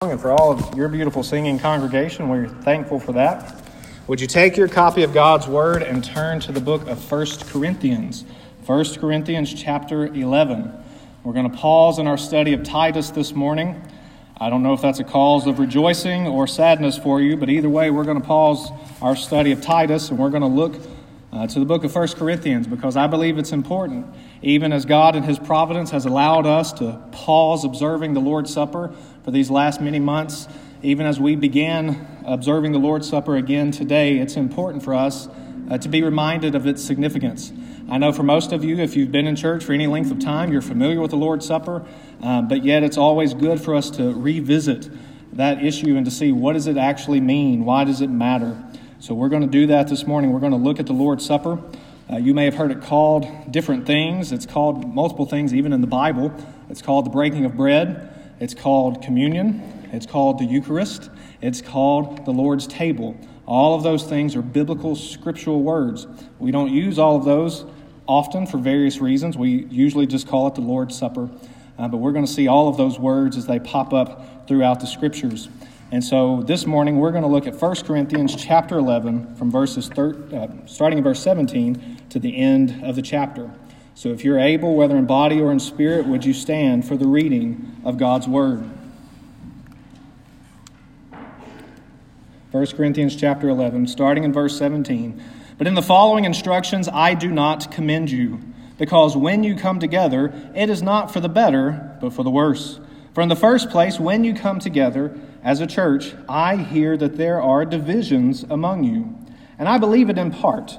and for all of your beautiful singing congregation. We're thankful for that. Would you take your copy of God's Word and turn to the book of 1 Corinthians? 1 Corinthians chapter 11. We're going to pause in our study of Titus this morning. I don't know if that's a cause of rejoicing or sadness for you, but either way, we're going to pause our study of Titus and we're going to look uh, to the book of 1 Corinthians because I believe it's important. Even as God in His providence has allowed us to pause observing the Lord's Supper for these last many months, even as we began observing the Lord's Supper again today, it's important for us uh, to be reminded of its significance. I know for most of you, if you've been in church for any length of time, you're familiar with the Lord's Supper, uh, but yet it's always good for us to revisit that issue and to see what does it actually mean? Why does it matter? So we're going to do that this morning. We're going to look at the Lord's Supper. Uh, you may have heard it called different things. It's called multiple things, even in the Bible. It's called the breaking of bread. It's called communion, it's called the Eucharist, it's called the Lord's table. All of those things are biblical, scriptural words. We don't use all of those often for various reasons. We usually just call it the Lord's Supper. Uh, but we're going to see all of those words as they pop up throughout the scriptures. And so this morning we're going to look at 1 Corinthians chapter 11 from verses thir- uh, starting in verse 17 to the end of the chapter. So if you're able, whether in body or in spirit, would you stand for the reading of God's word? 1 Corinthians chapter 11, starting in verse 17. But in the following instructions I do not commend you, because when you come together, it is not for the better, but for the worse. For in the first place, when you come together as a church, I hear that there are divisions among you. And I believe it in part.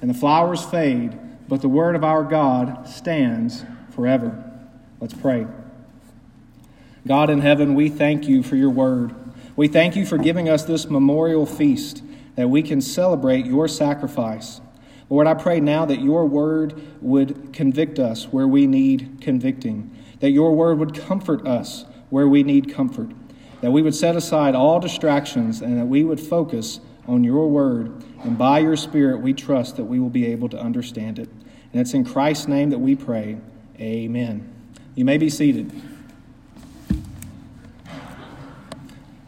and the flowers fade, but the word of our God stands forever. Let's pray. God in heaven, we thank you for your word. We thank you for giving us this memorial feast that we can celebrate your sacrifice. Lord, I pray now that your word would convict us where we need convicting, that your word would comfort us where we need comfort, that we would set aside all distractions and that we would focus on your word. And by your Spirit, we trust that we will be able to understand it. And it's in Christ's name that we pray. Amen. You may be seated.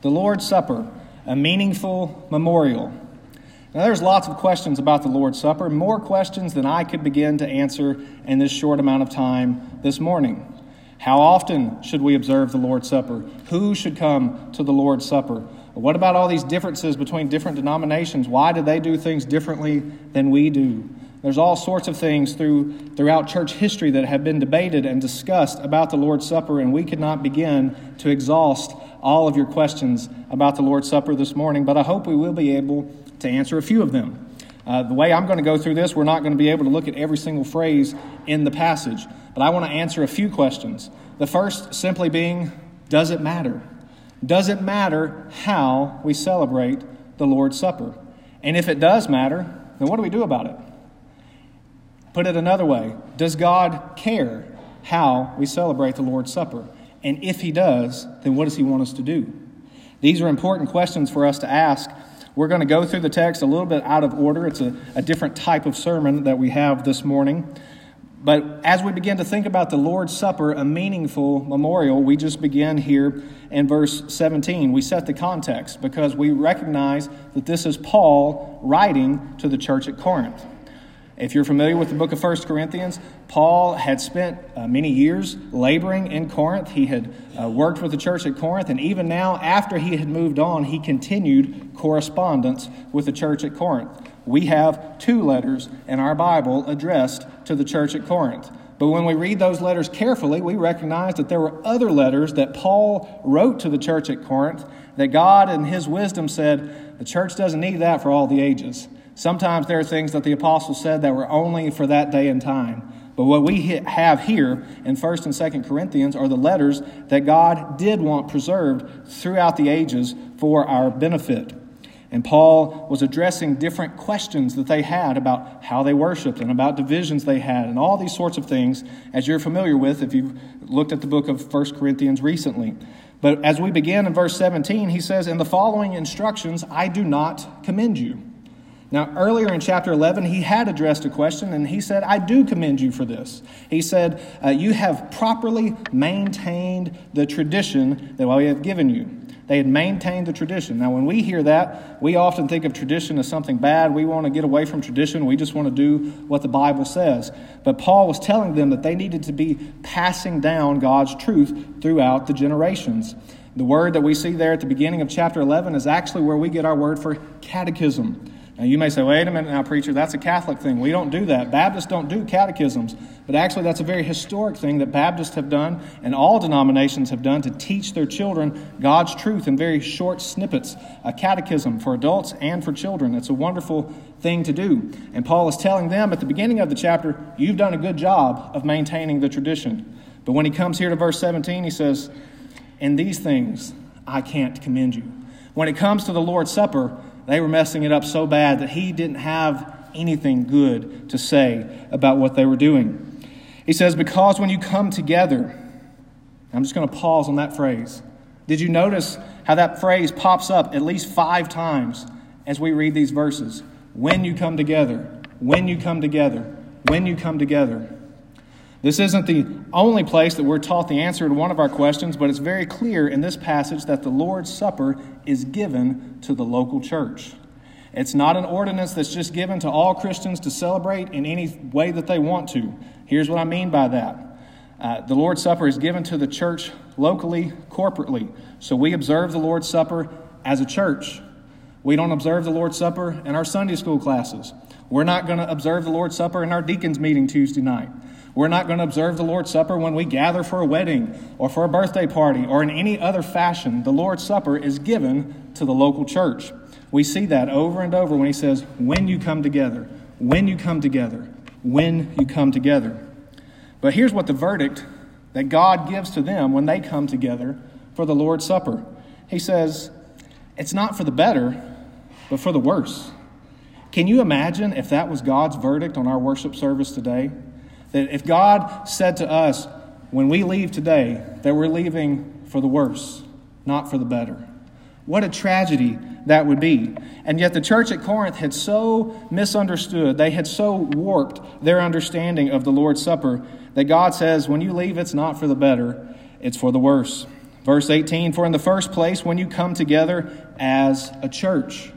The Lord's Supper, a meaningful memorial. Now, there's lots of questions about the Lord's Supper, more questions than I could begin to answer in this short amount of time this morning. How often should we observe the Lord's Supper? Who should come to the Lord's Supper? What about all these differences between different denominations? Why do they do things differently than we do? There's all sorts of things through, throughout church history that have been debated and discussed about the Lord's Supper, and we could not begin to exhaust all of your questions about the Lord's Supper this morning, but I hope we will be able to answer a few of them. Uh, the way I'm going to go through this, we're not going to be able to look at every single phrase in the passage, but I want to answer a few questions. The first simply being, does it matter? Does it matter how we celebrate the Lord's Supper? And if it does matter, then what do we do about it? Put it another way Does God care how we celebrate the Lord's Supper? And if He does, then what does He want us to do? These are important questions for us to ask. We're going to go through the text a little bit out of order. It's a, a different type of sermon that we have this morning. But as we begin to think about the Lord's Supper, a meaningful memorial, we just begin here in verse 17. We set the context because we recognize that this is Paul writing to the church at Corinth. If you're familiar with the book of 1 Corinthians, Paul had spent uh, many years laboring in Corinth. He had uh, worked with the church at Corinth, and even now, after he had moved on, he continued correspondence with the church at Corinth. We have two letters in our Bible addressed to the church at Corinth. But when we read those letters carefully, we recognize that there were other letters that Paul wrote to the church at Corinth that God, in his wisdom, said the church doesn't need that for all the ages. Sometimes there are things that the apostles said that were only for that day and time. But what we have here in 1st and 2nd Corinthians are the letters that God did want preserved throughout the ages for our benefit. And Paul was addressing different questions that they had about how they worshiped and about divisions they had and all these sorts of things, as you're familiar with if you've looked at the book of 1 Corinthians recently. But as we begin in verse 17, he says, In the following instructions, I do not commend you. Now, earlier in chapter 11, he had addressed a question, and he said, I do commend you for this. He said, uh, You have properly maintained the tradition that I have given you. They had maintained the tradition. Now, when we hear that, we often think of tradition as something bad. We want to get away from tradition. We just want to do what the Bible says. But Paul was telling them that they needed to be passing down God's truth throughout the generations. The word that we see there at the beginning of chapter 11 is actually where we get our word for catechism. Now, you may say, wait a minute now, preacher, that's a Catholic thing. We don't do that. Baptists don't do catechisms. But actually, that's a very historic thing that Baptists have done and all denominations have done to teach their children God's truth in very short snippets. A catechism for adults and for children. It's a wonderful thing to do. And Paul is telling them at the beginning of the chapter, you've done a good job of maintaining the tradition. But when he comes here to verse 17, he says, In these things I can't commend you. When it comes to the Lord's Supper, they were messing it up so bad that he didn't have anything good to say about what they were doing. He says, Because when you come together, I'm just going to pause on that phrase. Did you notice how that phrase pops up at least five times as we read these verses? When you come together, when you come together, when you come together. This isn't the only place that we're taught the answer to one of our questions, but it's very clear in this passage that the Lord's Supper is given to the local church. It's not an ordinance that's just given to all Christians to celebrate in any way that they want to. Here's what I mean by that uh, the Lord's Supper is given to the church locally, corporately. So we observe the Lord's Supper as a church. We don't observe the Lord's Supper in our Sunday school classes. We're not going to observe the Lord's Supper in our deacons' meeting Tuesday night. We're not going to observe the Lord's Supper when we gather for a wedding or for a birthday party or in any other fashion. The Lord's Supper is given to the local church. We see that over and over when he says, when you come together, when you come together, when you come together. But here's what the verdict that God gives to them when they come together for the Lord's Supper. He says, it's not for the better, but for the worse. Can you imagine if that was God's verdict on our worship service today? That if God said to us, when we leave today, that we're leaving for the worse, not for the better. What a tragedy that would be. And yet, the church at Corinth had so misunderstood, they had so warped their understanding of the Lord's Supper that God says, when you leave, it's not for the better, it's for the worse. Verse 18 For in the first place, when you come together as a church,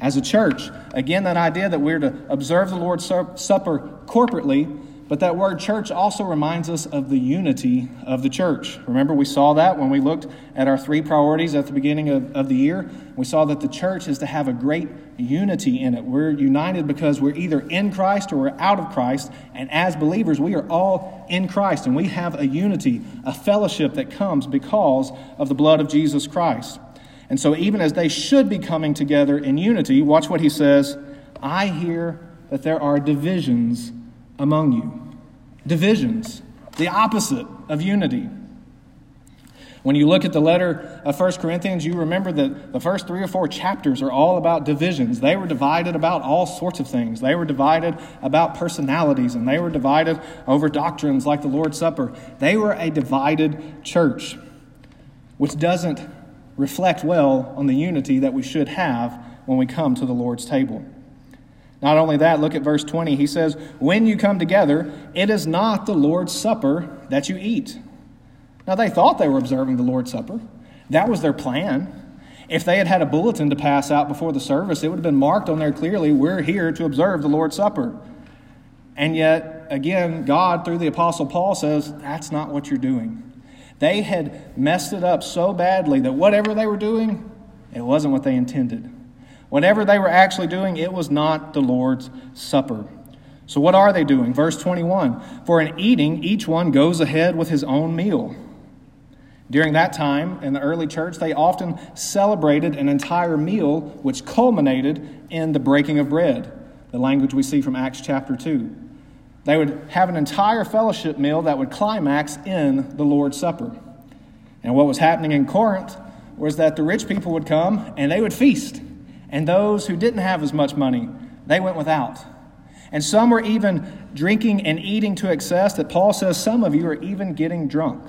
as a church, again, that idea that we're to observe the Lord's Supper corporately but that word church also reminds us of the unity of the church. Remember, we saw that when we looked at our three priorities at the beginning of, of the year. We saw that the church is to have a great unity in it. We're united because we're either in Christ or we're out of Christ. And as believers, we are all in Christ, and we have a unity, a fellowship that comes because of the blood of Jesus Christ. And so, even as they should be coming together in unity, watch what he says I hear that there are divisions among you. Divisions, the opposite of unity. When you look at the letter of 1 Corinthians, you remember that the first three or four chapters are all about divisions. They were divided about all sorts of things. They were divided about personalities, and they were divided over doctrines like the Lord's Supper. They were a divided church, which doesn't reflect well on the unity that we should have when we come to the Lord's table. Not only that, look at verse 20. He says, When you come together, it is not the Lord's Supper that you eat. Now, they thought they were observing the Lord's Supper. That was their plan. If they had had a bulletin to pass out before the service, it would have been marked on there clearly, We're here to observe the Lord's Supper. And yet, again, God, through the Apostle Paul, says, That's not what you're doing. They had messed it up so badly that whatever they were doing, it wasn't what they intended. Whatever they were actually doing, it was not the Lord's Supper. So, what are they doing? Verse 21 For in eating, each one goes ahead with his own meal. During that time in the early church, they often celebrated an entire meal which culminated in the breaking of bread, the language we see from Acts chapter 2. They would have an entire fellowship meal that would climax in the Lord's Supper. And what was happening in Corinth was that the rich people would come and they would feast. And those who didn't have as much money, they went without. And some were even drinking and eating to excess that Paul says some of you are even getting drunk.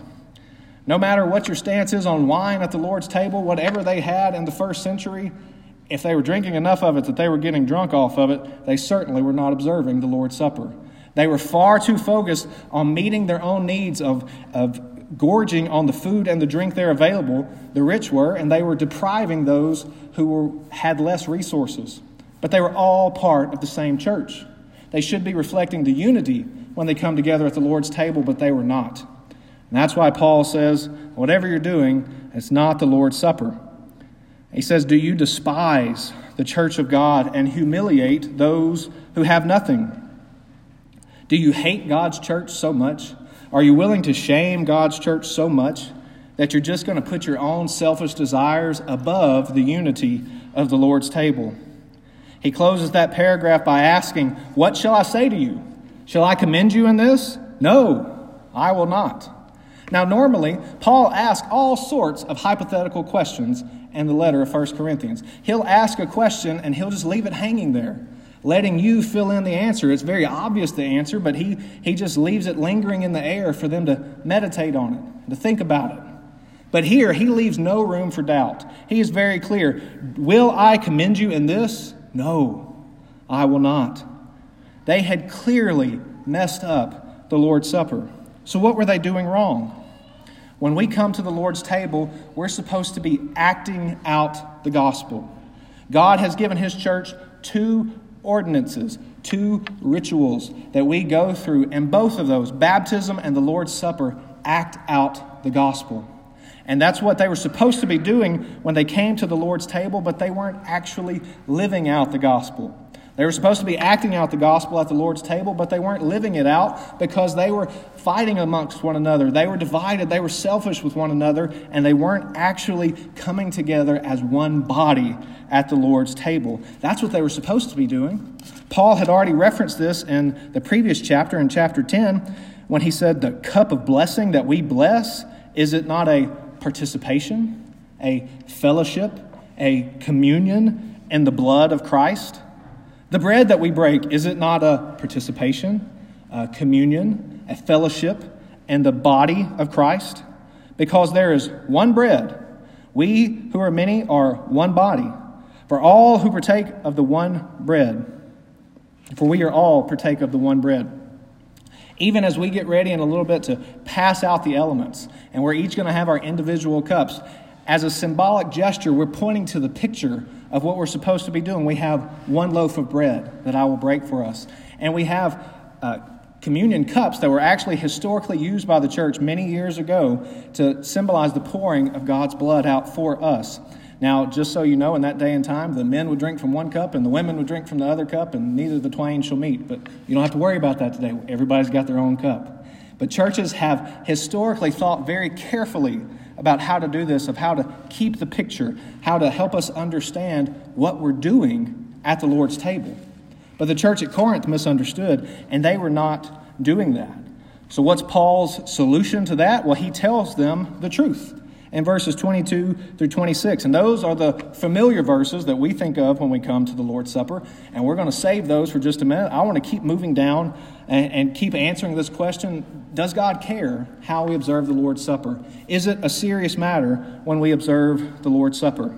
No matter what your stance is on wine at the Lord's table, whatever they had in the first century, if they were drinking enough of it that they were getting drunk off of it, they certainly were not observing the Lord's Supper. They were far too focused on meeting their own needs of, of gorging on the food and the drink there available, the rich were, and they were depriving those who were, had less resources. But they were all part of the same church. They should be reflecting the unity when they come together at the Lord's table, but they were not. And that's why Paul says, whatever you're doing, it's not the Lord's Supper. He says, Do you despise the church of God and humiliate those who have nothing? Do you hate God's church so much are you willing to shame God's church so much that you're just going to put your own selfish desires above the unity of the Lord's table? He closes that paragraph by asking, What shall I say to you? Shall I commend you in this? No, I will not. Now, normally, Paul asks all sorts of hypothetical questions in the letter of 1 Corinthians. He'll ask a question and he'll just leave it hanging there letting you fill in the answer. It's very obvious the answer, but he, he just leaves it lingering in the air for them to meditate on it, to think about it. But here, he leaves no room for doubt. He is very clear Will I commend you in this? No, I will not. They had clearly messed up the Lord's Supper. So, what were they doing wrong? When we come to the Lord's table, we're supposed to be acting out the gospel. God has given His church two ordinances, two rituals that we go through, and both of those, baptism and the Lord's Supper, act out the gospel. And that's what they were supposed to be doing when they came to the Lord's table, but they weren't actually living out the gospel. They were supposed to be acting out the gospel at the Lord's table, but they weren't living it out because they were fighting amongst one another. They were divided, they were selfish with one another, and they weren't actually coming together as one body at the Lord's table. That's what they were supposed to be doing. Paul had already referenced this in the previous chapter, in chapter 10, when he said, The cup of blessing that we bless, is it not a participation, a fellowship, a communion in the blood of Christ? The bread that we break, is it not a participation, a communion, a fellowship and the body of Christ? Because there is one bread. We who are many are one body. For all who partake of the one bread, for we are all partake of the one bread. Even as we get ready in a little bit to pass out the elements, and we're each going to have our individual cups, as a symbolic gesture, we're pointing to the picture of what we're supposed to be doing. We have one loaf of bread that I will break for us, and we have uh, communion cups that were actually historically used by the church many years ago to symbolize the pouring of God's blood out for us. Now, just so you know, in that day and time, the men would drink from one cup and the women would drink from the other cup, and neither the twain shall meet. But you don't have to worry about that today. Everybody's got their own cup. But churches have historically thought very carefully about how to do this, of how to keep the picture, how to help us understand what we're doing at the Lord's table. But the church at Corinth misunderstood, and they were not doing that. So, what's Paul's solution to that? Well, he tells them the truth in verses 22 through 26. And those are the familiar verses that we think of when we come to the Lord's Supper. And we're going to save those for just a minute. I want to keep moving down and, and keep answering this question Does God care how we observe the Lord's Supper? Is it a serious matter when we observe the Lord's Supper?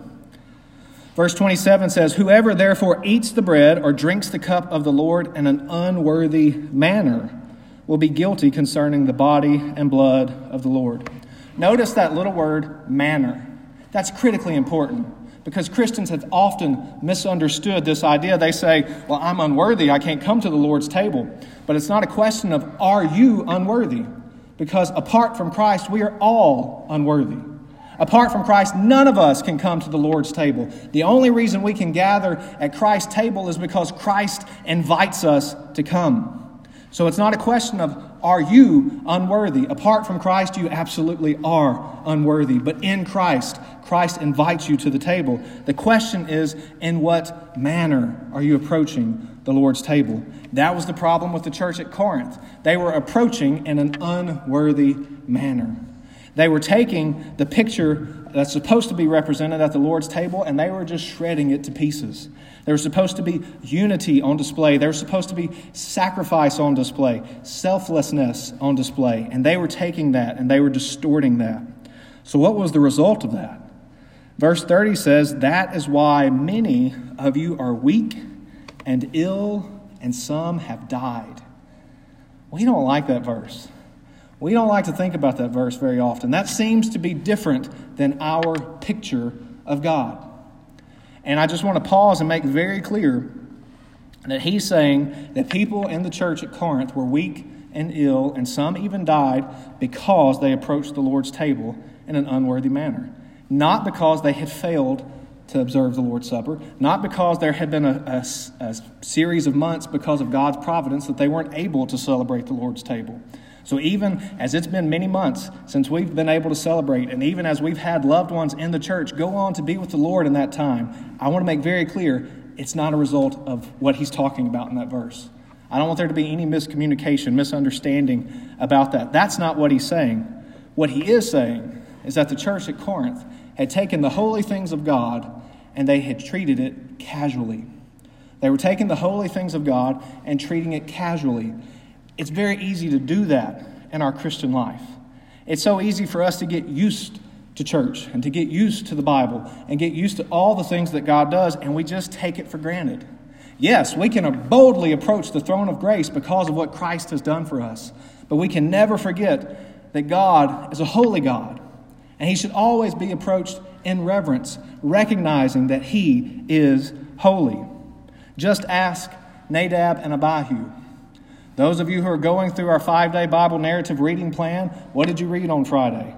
Verse 27 says, Whoever therefore eats the bread or drinks the cup of the Lord in an unworthy manner will be guilty concerning the body and blood of the Lord. Notice that little word, manner. That's critically important because Christians have often misunderstood this idea. They say, Well, I'm unworthy, I can't come to the Lord's table. But it's not a question of, Are you unworthy? Because apart from Christ, we are all unworthy. Apart from Christ, none of us can come to the Lord's table. The only reason we can gather at Christ's table is because Christ invites us to come. So it's not a question of, are you unworthy? Apart from Christ, you absolutely are unworthy. But in Christ, Christ invites you to the table. The question is, in what manner are you approaching the Lord's table? That was the problem with the church at Corinth. They were approaching in an unworthy manner. They were taking the picture that's supposed to be represented at the Lord's table and they were just shredding it to pieces. There was supposed to be unity on display. There was supposed to be sacrifice on display, selflessness on display. And they were taking that and they were distorting that. So, what was the result of that? Verse 30 says, That is why many of you are weak and ill, and some have died. We don't like that verse. We don't like to think about that verse very often. That seems to be different than our picture of God. And I just want to pause and make very clear that he's saying that people in the church at Corinth were weak and ill, and some even died because they approached the Lord's table in an unworthy manner. Not because they had failed to observe the Lord's Supper, not because there had been a, a, a series of months because of God's providence that they weren't able to celebrate the Lord's table. So, even as it's been many months since we've been able to celebrate, and even as we've had loved ones in the church go on to be with the Lord in that time, I want to make very clear it's not a result of what he's talking about in that verse. I don't want there to be any miscommunication, misunderstanding about that. That's not what he's saying. What he is saying is that the church at Corinth had taken the holy things of God and they had treated it casually. They were taking the holy things of God and treating it casually. It's very easy to do that in our Christian life. It's so easy for us to get used to church and to get used to the Bible and get used to all the things that God does, and we just take it for granted. Yes, we can boldly approach the throne of grace because of what Christ has done for us, but we can never forget that God is a holy God, and He should always be approached in reverence, recognizing that He is holy. Just ask Nadab and Abihu those of you who are going through our five day Bible narrative reading plan, what did you read on Friday?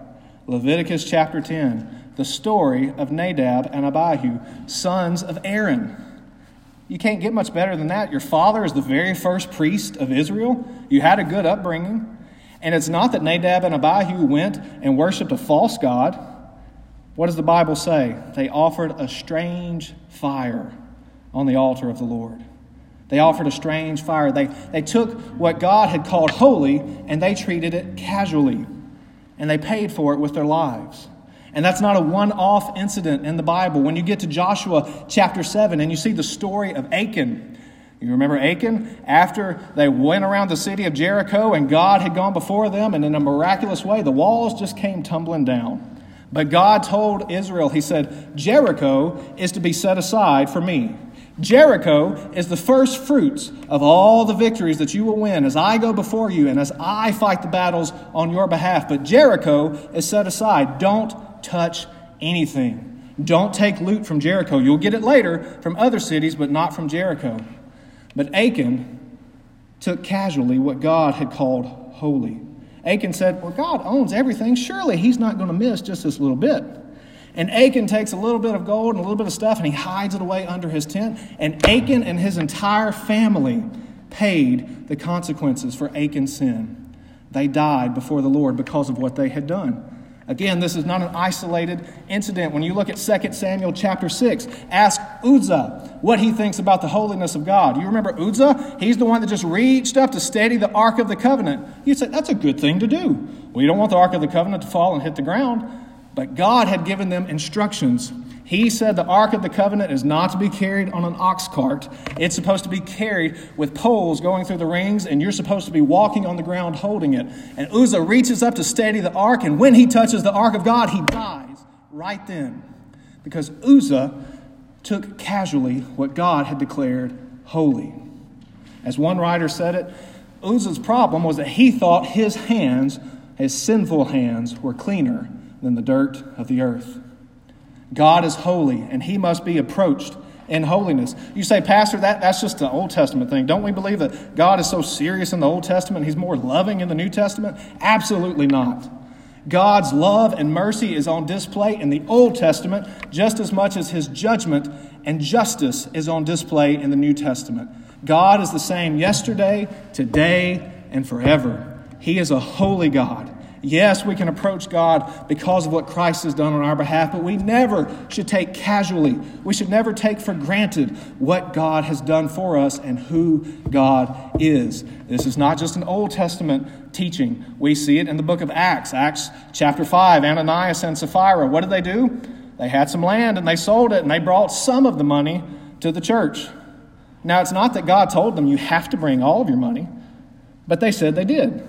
Leviticus chapter 10, the story of Nadab and Abihu, sons of Aaron. You can't get much better than that. Your father is the very first priest of Israel. You had a good upbringing. And it's not that Nadab and Abihu went and worshiped a false God. What does the Bible say? They offered a strange fire on the altar of the Lord. They offered a strange fire. They, they took what God had called holy and they treated it casually. And they paid for it with their lives. And that's not a one off incident in the Bible. When you get to Joshua chapter 7 and you see the story of Achan, you remember Achan? After they went around the city of Jericho and God had gone before them, and in a miraculous way, the walls just came tumbling down. But God told Israel, He said, Jericho is to be set aside for me. Jericho is the first fruits of all the victories that you will win as I go before you and as I fight the battles on your behalf. But Jericho is set aside. Don't touch anything. Don't take loot from Jericho. You'll get it later from other cities, but not from Jericho. But Achan took casually what God had called holy. Achan said, Well, God owns everything. Surely he's not going to miss just this little bit. And Achan takes a little bit of gold and a little bit of stuff and he hides it away under his tent. And Achan and his entire family paid the consequences for Achan's sin. They died before the Lord because of what they had done. Again, this is not an isolated incident. When you look at 2 Samuel chapter 6, ask Uzzah what he thinks about the holiness of God. You remember Uzzah? He's the one that just reached up to steady the Ark of the Covenant. You say, that's a good thing to do. We don't want the Ark of the Covenant to fall and hit the ground. But God had given them instructions he said the Ark of the Covenant is not to be carried on an ox cart. It's supposed to be carried with poles going through the rings, and you're supposed to be walking on the ground holding it. And Uzzah reaches up to steady the ark, and when he touches the ark of God, he dies right then. Because Uzzah took casually what God had declared holy. As one writer said it, Uzzah's problem was that he thought his hands, his sinful hands, were cleaner than the dirt of the earth. God is holy, and he must be approached in holiness. You say, Pastor, that, that's just the Old Testament thing. Don't we believe that God is so serious in the Old Testament, he's more loving in the New Testament? Absolutely not. God's love and mercy is on display in the Old Testament just as much as his judgment and justice is on display in the New Testament. God is the same yesterday, today, and forever. He is a holy God. Yes, we can approach God because of what Christ has done on our behalf, but we never should take casually, we should never take for granted what God has done for us and who God is. This is not just an Old Testament teaching. We see it in the book of Acts. Acts chapter 5, Ananias and Sapphira, what did they do? They had some land and they sold it and they brought some of the money to the church. Now, it's not that God told them you have to bring all of your money, but they said they did.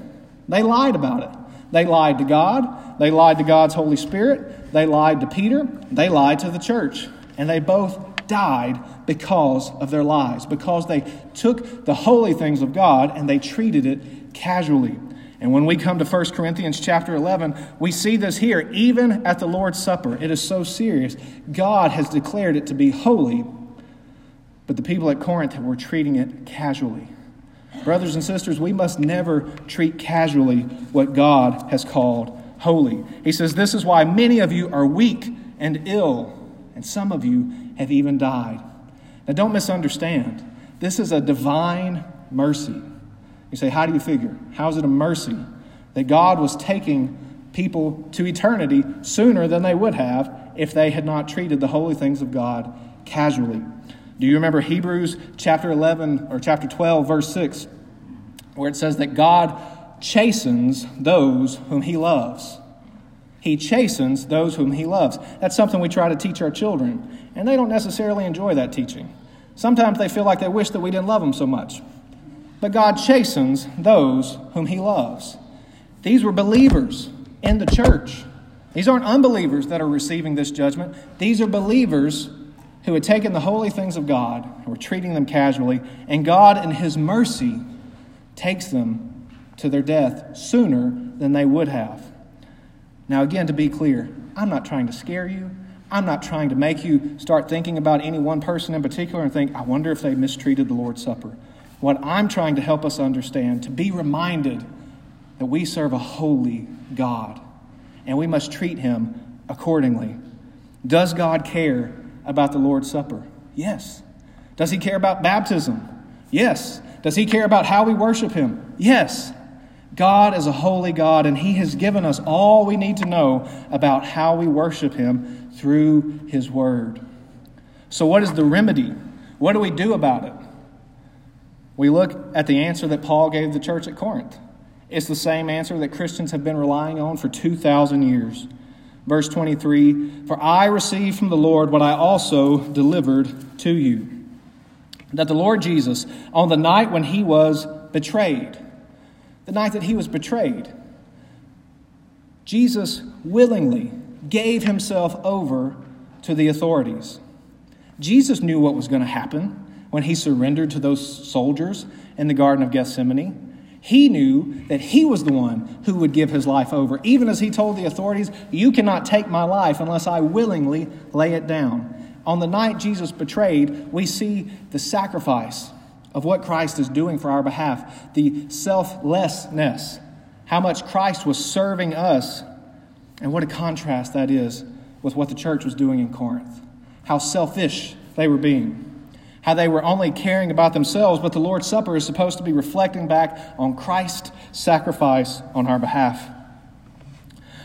They lied about it. They lied to God, they lied to God's Holy Spirit, they lied to Peter, they lied to the church. And they both died because of their lies, because they took the holy things of God and they treated it casually. And when we come to 1 Corinthians chapter 11, we see this here, even at the Lord's Supper. It is so serious. God has declared it to be holy, but the people at Corinth were treating it casually. Brothers and sisters, we must never treat casually what God has called holy. He says, This is why many of you are weak and ill, and some of you have even died. Now, don't misunderstand. This is a divine mercy. You say, How do you figure? How is it a mercy that God was taking people to eternity sooner than they would have if they had not treated the holy things of God casually? Do you remember Hebrews chapter 11 or chapter 12, verse 6, where it says that God chastens those whom he loves? He chastens those whom he loves. That's something we try to teach our children, and they don't necessarily enjoy that teaching. Sometimes they feel like they wish that we didn't love them so much. But God chastens those whom he loves. These were believers in the church. These aren't unbelievers that are receiving this judgment. These are believers who had taken the holy things of God and were treating them casually, and God, in His mercy, takes them to their death sooner than they would have. Now, again, to be clear, I'm not trying to scare you. I'm not trying to make you start thinking about any one person in particular and think, I wonder if they mistreated the Lord's Supper. What I'm trying to help us understand, to be reminded that we serve a holy God and we must treat him accordingly. Does God care about the Lord's Supper? Yes. Does he care about baptism? Yes. Does he care about how we worship him? Yes. God is a holy God, and he has given us all we need to know about how we worship him through his word. So, what is the remedy? What do we do about it? We look at the answer that Paul gave the church at Corinth. It's the same answer that Christians have been relying on for 2,000 years. Verse 23 For I received from the Lord what I also delivered to you. That the Lord Jesus, on the night when he was betrayed, the night that he was betrayed, Jesus willingly gave himself over to the authorities. Jesus knew what was going to happen when he surrendered to those soldiers in the Garden of Gethsemane. He knew that he was the one who would give his life over, even as he told the authorities, You cannot take my life unless I willingly lay it down. On the night Jesus betrayed, we see the sacrifice of what Christ is doing for our behalf, the selflessness, how much Christ was serving us, and what a contrast that is with what the church was doing in Corinth. How selfish they were being. How they were only caring about themselves, but the Lord's Supper is supposed to be reflecting back on Christ's sacrifice on our behalf.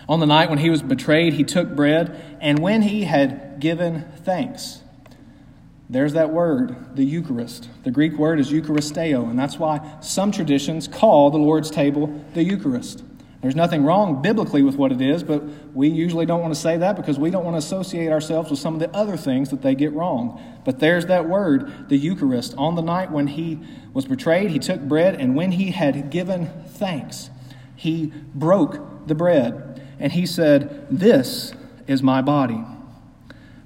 On the night when he was betrayed, he took bread, and when he had given thanks, there's that word, the Eucharist. The Greek word is Eucharisteo, and that's why some traditions call the Lord's table the Eucharist. There's nothing wrong biblically with what it is, but we usually don't want to say that because we don't want to associate ourselves with some of the other things that they get wrong. But there's that word, the Eucharist. On the night when he was betrayed, he took bread, and when he had given thanks, he broke the bread, and he said, This is my body.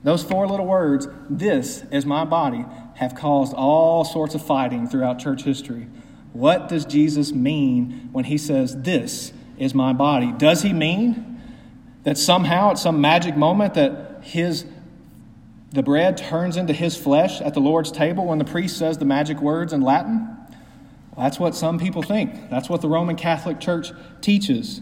Those four little words, this is my body, have caused all sorts of fighting throughout church history. What does Jesus mean when he says, This is my body. Does he mean that somehow at some magic moment that his the bread turns into his flesh at the Lord's table when the priest says the magic words in Latin? Well, that's what some people think. That's what the Roman Catholic Church teaches.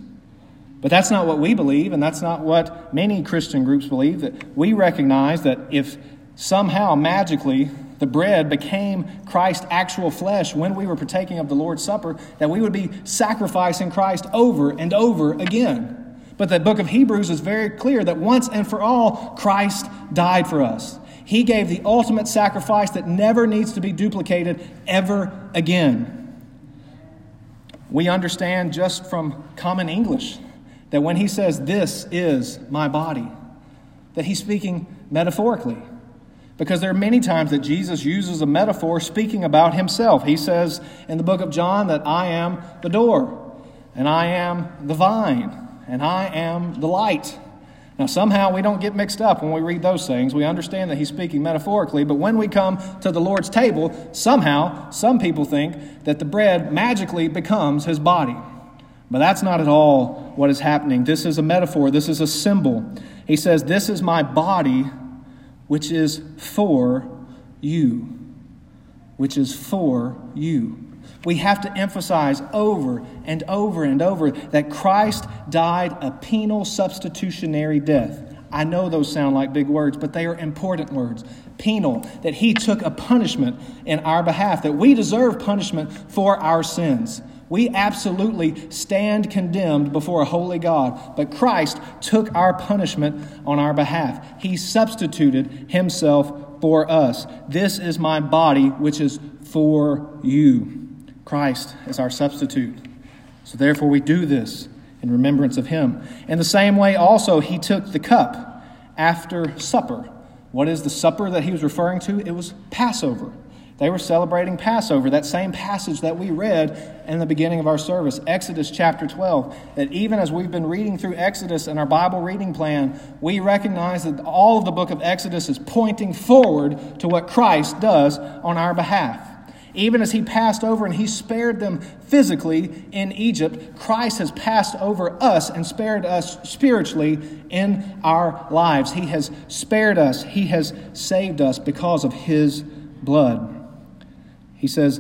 But that's not what we believe, and that's not what many Christian groups believe. That we recognize that if somehow magically the bread became Christ's actual flesh when we were partaking of the Lord's Supper, that we would be sacrificing Christ over and over again. But the book of Hebrews is very clear that once and for all, Christ died for us. He gave the ultimate sacrifice that never needs to be duplicated ever again. We understand just from common English that when he says, This is my body, that he's speaking metaphorically. Because there are many times that Jesus uses a metaphor speaking about himself. He says in the book of John that I am the door, and I am the vine, and I am the light. Now, somehow we don't get mixed up when we read those things. We understand that he's speaking metaphorically, but when we come to the Lord's table, somehow some people think that the bread magically becomes his body. But that's not at all what is happening. This is a metaphor, this is a symbol. He says, This is my body which is for you. Which is for you. We have to emphasize over and over and over that Christ died a penal substitutionary death. I know those sound like big words, but they are important words. Penal, that he took a punishment in our behalf, that we deserve punishment for our sins. We absolutely stand condemned before a holy God, but Christ took our punishment on our behalf. He substituted himself for us. This is my body, which is for you. Christ is our substitute. So therefore, we do this in remembrance of him. In the same way, also, he took the cup after supper. What is the supper that he was referring to? It was Passover. They were celebrating Passover, that same passage that we read in the beginning of our service, Exodus chapter 12. That even as we've been reading through Exodus in our Bible reading plan, we recognize that all of the book of Exodus is pointing forward to what Christ does on our behalf. Even as he passed over and he spared them physically in Egypt, Christ has passed over us and spared us spiritually in our lives. He has spared us, he has saved us because of his blood. He says,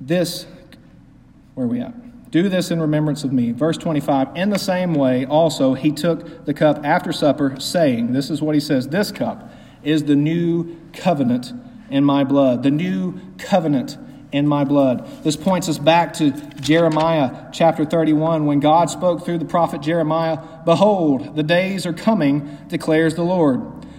This, where are we at? Do this in remembrance of me. Verse 25, in the same way also he took the cup after supper, saying, This is what he says, this cup is the new covenant in my blood. The new covenant in my blood. This points us back to Jeremiah chapter 31 when God spoke through the prophet Jeremiah Behold, the days are coming, declares the Lord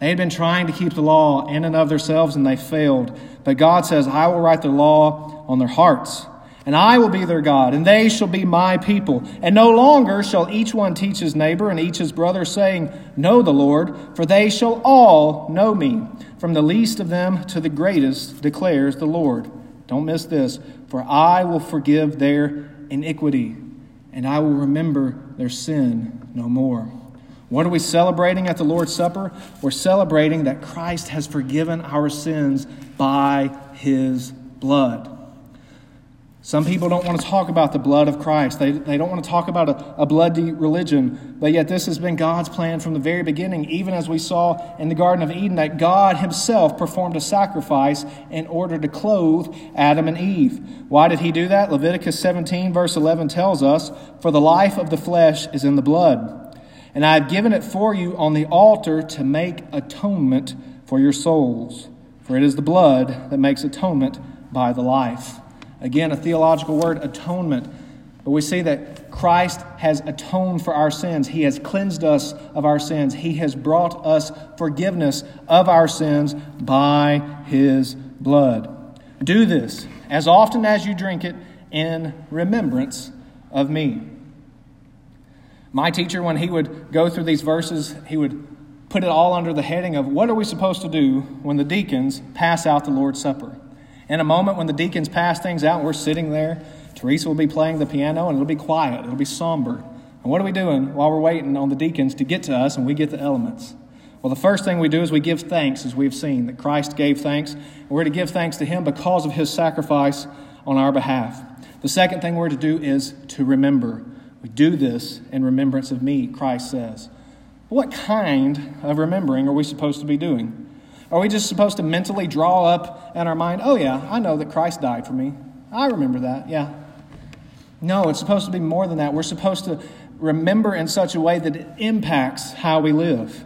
They had been trying to keep the law in and of themselves, and they failed. But God says, I will write the law on their hearts, and I will be their God, and they shall be my people. And no longer shall each one teach his neighbor and each his brother, saying, Know the Lord, for they shall all know me, from the least of them to the greatest, declares the Lord. Don't miss this. for I will forgive their iniquity, and I will remember their sin no more. What are we celebrating at the Lord's Supper? We're celebrating that Christ has forgiven our sins by his blood. Some people don't want to talk about the blood of Christ. They, they don't want to talk about a, a bloody religion. But yet, this has been God's plan from the very beginning, even as we saw in the Garden of Eden, that God Himself performed a sacrifice in order to clothe Adam and Eve. Why did He do that? Leviticus 17, verse 11 tells us For the life of the flesh is in the blood, and I have given it for you on the altar to make atonement for your souls. For it is the blood that makes atonement by the life. Again, a theological word, atonement. But we see that Christ has atoned for our sins. He has cleansed us of our sins. He has brought us forgiveness of our sins by His blood. Do this as often as you drink it in remembrance of me. My teacher, when he would go through these verses, he would put it all under the heading of what are we supposed to do when the deacons pass out the Lord's Supper? In a moment, when the deacons pass things out we're sitting there, Teresa will be playing the piano and it'll be quiet, it'll be somber. And what are we doing while we're waiting on the deacons to get to us and we get the elements? Well, the first thing we do is we give thanks, as we've seen, that Christ gave thanks. We're to give thanks to Him because of His sacrifice on our behalf. The second thing we're to do is to remember. We do this in remembrance of me, Christ says. What kind of remembering are we supposed to be doing? Are we just supposed to mentally draw up in our mind, oh, yeah, I know that Christ died for me? I remember that, yeah. No, it's supposed to be more than that. We're supposed to remember in such a way that it impacts how we live.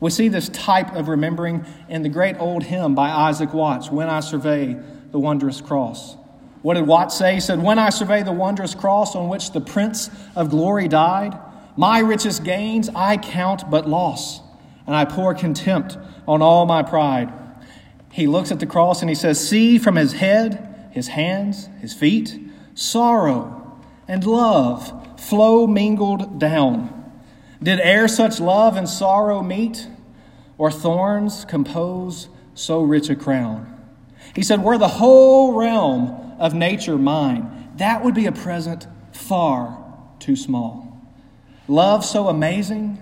We see this type of remembering in the great old hymn by Isaac Watts, When I Survey the Wondrous Cross. What did Watts say? He said, When I survey the wondrous cross on which the Prince of Glory died, my richest gains I count but loss, and I pour contempt on all my pride. He looks at the cross and he says, See from his head, his hands, his feet, sorrow and love flow mingled down. Did e'er such love and sorrow meet, or thorns compose so rich a crown? He said, Were the whole realm of nature mine, that would be a present far too small. Love so amazing,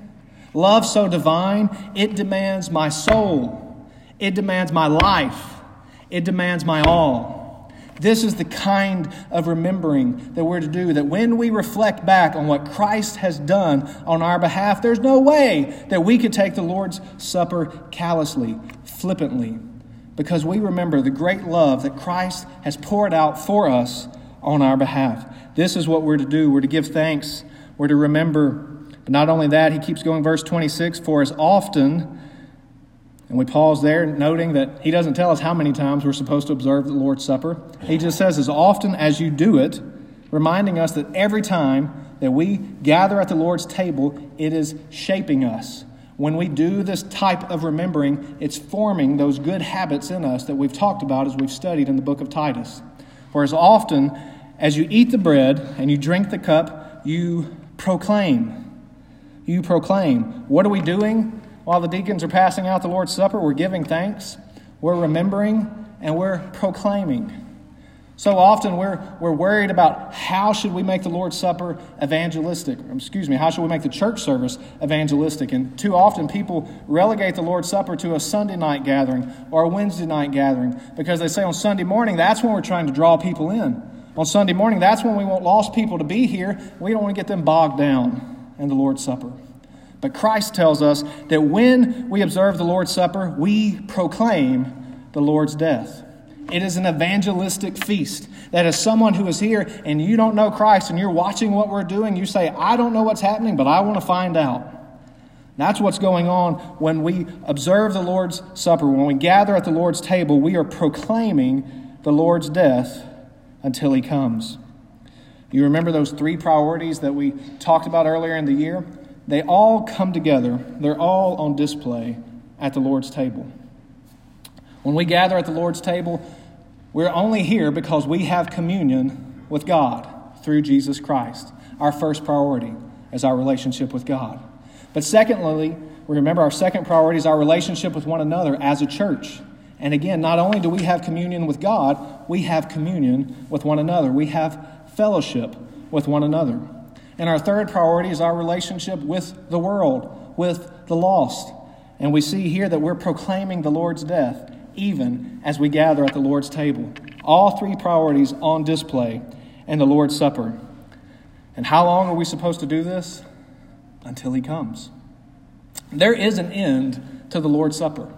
Love so divine, it demands my soul, it demands my life, it demands my all. This is the kind of remembering that we're to do, that when we reflect back on what Christ has done on our behalf, there's no way that we could take the Lord's Supper callously, flippantly, because we remember the great love that Christ has poured out for us on our behalf. This is what we're to do. We're to give thanks. We're to remember but not only that, he keeps going, verse 26 For as often, and we pause there, noting that he doesn't tell us how many times we're supposed to observe the Lord's Supper. He just says, As often as you do it, reminding us that every time that we gather at the Lord's table, it is shaping us. When we do this type of remembering, it's forming those good habits in us that we've talked about as we've studied in the book of Titus. For as often as you eat the bread and you drink the cup, you proclaim you proclaim. What are we doing while the deacons are passing out the Lord's Supper? We're giving thanks, we're remembering, and we're proclaiming. So often we're, we're worried about how should we make the Lord's Supper evangelistic. Excuse me, how should we make the church service evangelistic? And too often people relegate the Lord's Supper to a Sunday night gathering or a Wednesday night gathering because they say on Sunday morning that's when we're trying to draw people in. On Sunday morning, that's when we want lost people to be here. We don't want to get them bogged down in the Lord's Supper. But Christ tells us that when we observe the Lord's Supper, we proclaim the Lord's death. It is an evangelistic feast. That as someone who is here and you don't know Christ and you're watching what we're doing, you say, I don't know what's happening, but I want to find out. That's what's going on when we observe the Lord's Supper. When we gather at the Lord's table, we are proclaiming the Lord's death until he comes. You remember those three priorities that we talked about earlier in the year? They all come together, they're all on display at the Lord's table. When we gather at the Lord's table, we're only here because we have communion with God through Jesus Christ. Our first priority is our relationship with God. But secondly, we remember our second priority is our relationship with one another as a church. And again, not only do we have communion with God, we have communion with one another. We have fellowship with one another. And our third priority is our relationship with the world, with the lost. And we see here that we're proclaiming the Lord's death even as we gather at the Lord's table. All three priorities on display in the Lord's Supper. And how long are we supposed to do this? Until He comes. There is an end to the Lord's Supper.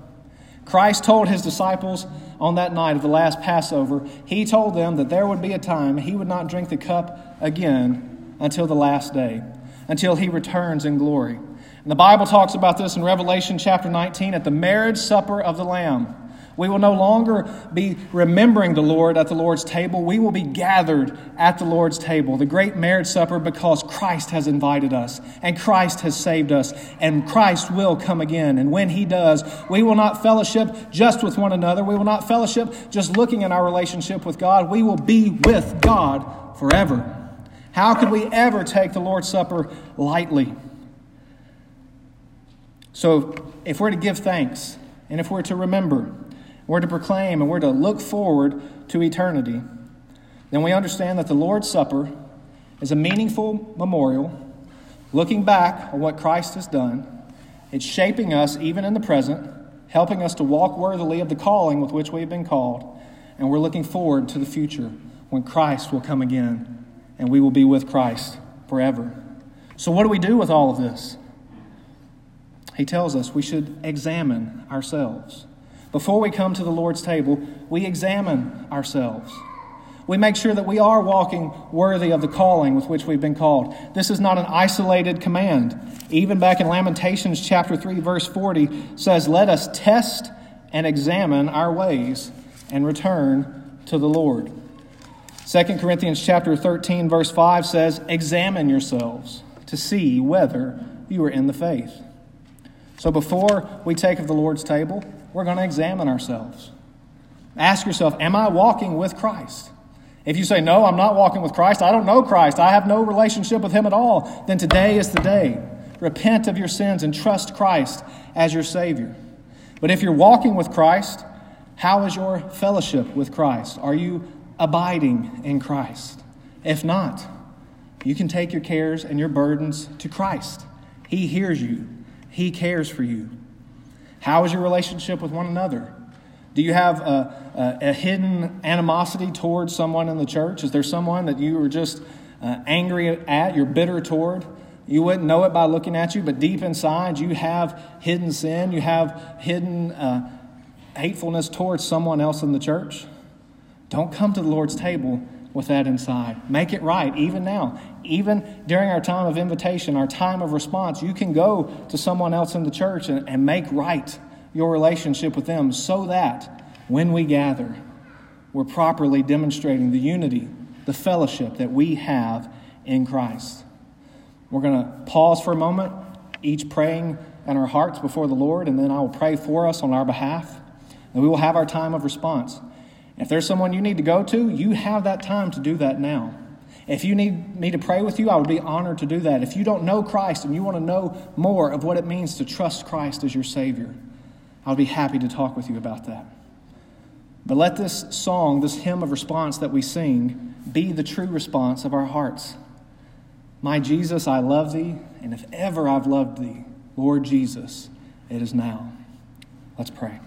Christ told his disciples on that night of the last Passover, he told them that there would be a time he would not drink the cup again until the last day, until he returns in glory. And the Bible talks about this in Revelation chapter 19 at the marriage supper of the Lamb. We will no longer be remembering the Lord at the Lord's table. We will be gathered at the Lord's table, the great marriage supper, because Christ has invited us and Christ has saved us and Christ will come again. And when He does, we will not fellowship just with one another. We will not fellowship just looking at our relationship with God. We will be with God forever. How could we ever take the Lord's Supper lightly? So, if we're to give thanks and if we're to remember, we're to proclaim and we're to look forward to eternity, then we understand that the Lord's Supper is a meaningful memorial looking back on what Christ has done. It's shaping us even in the present, helping us to walk worthily of the calling with which we've been called, and we're looking forward to the future when Christ will come again and we will be with Christ forever. So, what do we do with all of this? He tells us we should examine ourselves. Before we come to the Lord's table, we examine ourselves. We make sure that we are walking worthy of the calling with which we've been called. This is not an isolated command. Even back in Lamentations chapter 3 verse 40 says, "Let us test and examine our ways and return to the Lord." 2 Corinthians chapter 13 verse 5 says, "Examine yourselves to see whether you are in the faith." So before we take of the Lord's table, we're going to examine ourselves. Ask yourself, am I walking with Christ? If you say, no, I'm not walking with Christ, I don't know Christ, I have no relationship with Him at all, then today is the day. Repent of your sins and trust Christ as your Savior. But if you're walking with Christ, how is your fellowship with Christ? Are you abiding in Christ? If not, you can take your cares and your burdens to Christ. He hears you, He cares for you. How is your relationship with one another? Do you have a, a, a hidden animosity towards someone in the church? Is there someone that you are just uh, angry at, you're bitter toward? You wouldn't know it by looking at you, but deep inside you have hidden sin, you have hidden uh, hatefulness towards someone else in the church. Don't come to the Lord's table with that inside. Make it right, even now. Even during our time of invitation, our time of response, you can go to someone else in the church and, and make right your relationship with them so that when we gather, we're properly demonstrating the unity, the fellowship that we have in Christ. We're going to pause for a moment, each praying in our hearts before the Lord, and then I will pray for us on our behalf, and we will have our time of response. If there's someone you need to go to, you have that time to do that now. If you need me to pray with you, I would be honored to do that. If you don't know Christ and you want to know more of what it means to trust Christ as your Savior, I'll be happy to talk with you about that. But let this song, this hymn of response that we sing, be the true response of our hearts. My Jesus, I love thee, and if ever I've loved thee, Lord Jesus, it is now. Let's pray.